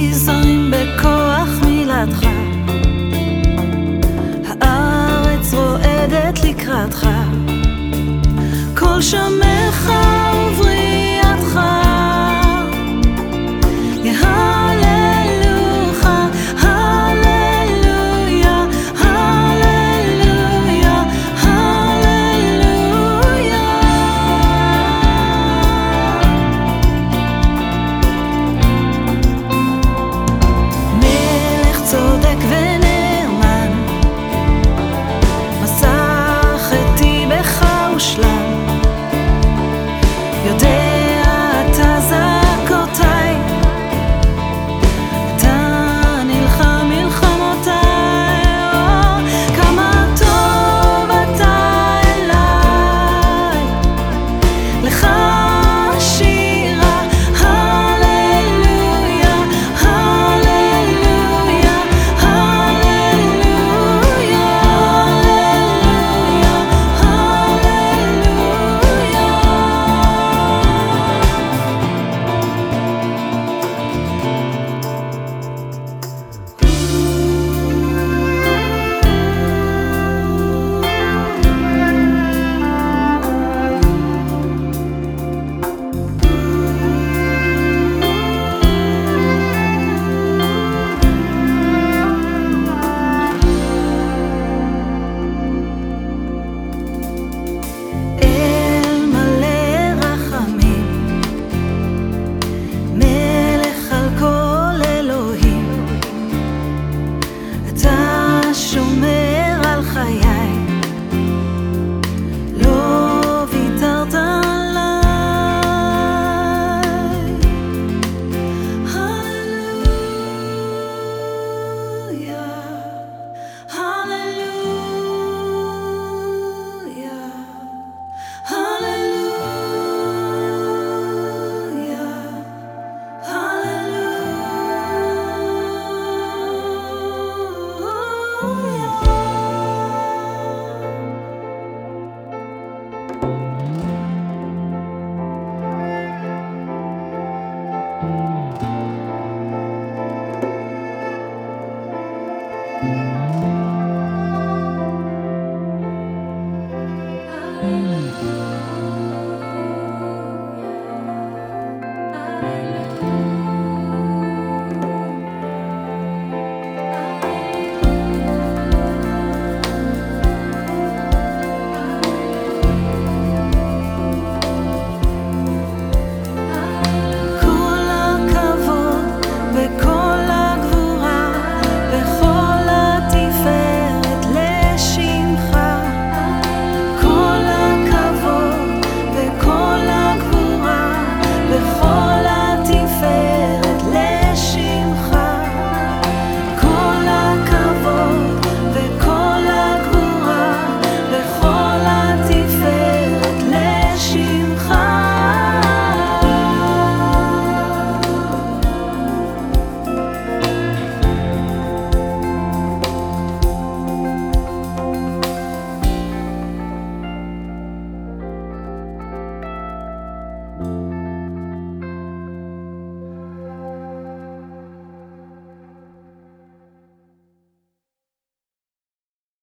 תזרים בכוח מילתך, הארץ רועדת לקראתך, כל שומר Ausschlag.